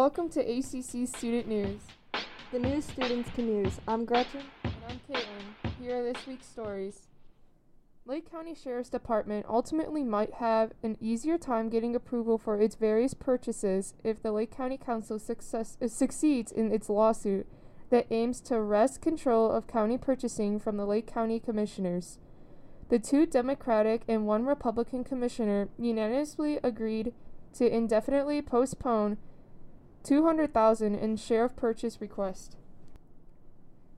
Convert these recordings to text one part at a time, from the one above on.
Welcome to ACC Student News. The news students can use. I'm Gretchen. And I'm Caitlin. Here are this week's stories. Lake County Sheriff's Department ultimately might have an easier time getting approval for its various purchases if the Lake County Council success, uh, succeeds in its lawsuit that aims to wrest control of county purchasing from the Lake County Commissioners. The two Democratic and one Republican commissioner unanimously agreed to indefinitely postpone 200,000 in sheriff purchase request.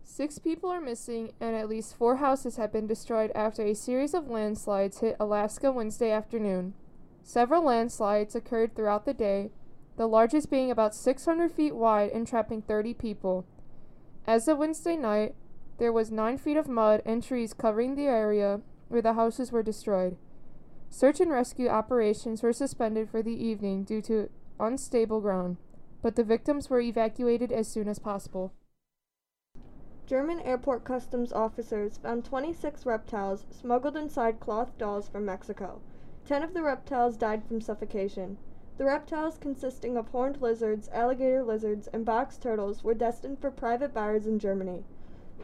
Six people are missing and at least four houses have been destroyed after a series of landslides hit Alaska Wednesday afternoon. Several landslides occurred throughout the day, the largest being about 600 feet wide and trapping 30 people. As of Wednesday night, there was 9 feet of mud and trees covering the area where the houses were destroyed. Search and rescue operations were suspended for the evening due to unstable ground, but the victims were evacuated as soon as possible. German airport customs officers found 26 reptiles smuggled inside cloth dolls from Mexico. Ten of the reptiles died from suffocation. The reptiles, consisting of horned lizards, alligator lizards, and box turtles, were destined for private buyers in Germany.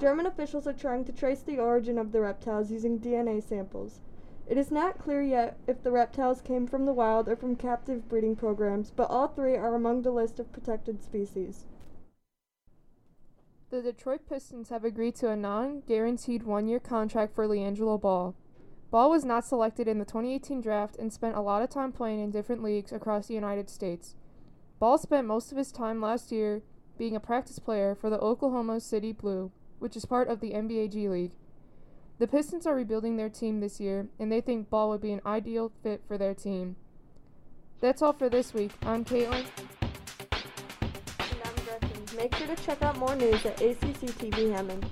German officials are trying to trace the origin of the reptiles using DNA samples. It is not clear yet if the reptiles came from the wild or from captive breeding programs, but all three are among the list of protected species. The Detroit Pistons have agreed to a non guaranteed one year contract for LiAngelo Ball. Ball was not selected in the 2018 draft and spent a lot of time playing in different leagues across the United States. Ball spent most of his time last year being a practice player for the Oklahoma City Blue, which is part of the NBA G League. The Pistons are rebuilding their team this year, and they think Ball would be an ideal fit for their team. That's all for this week. I'm Caitlin. And I'm. Make sure to check out more news at ACC TV Hammond.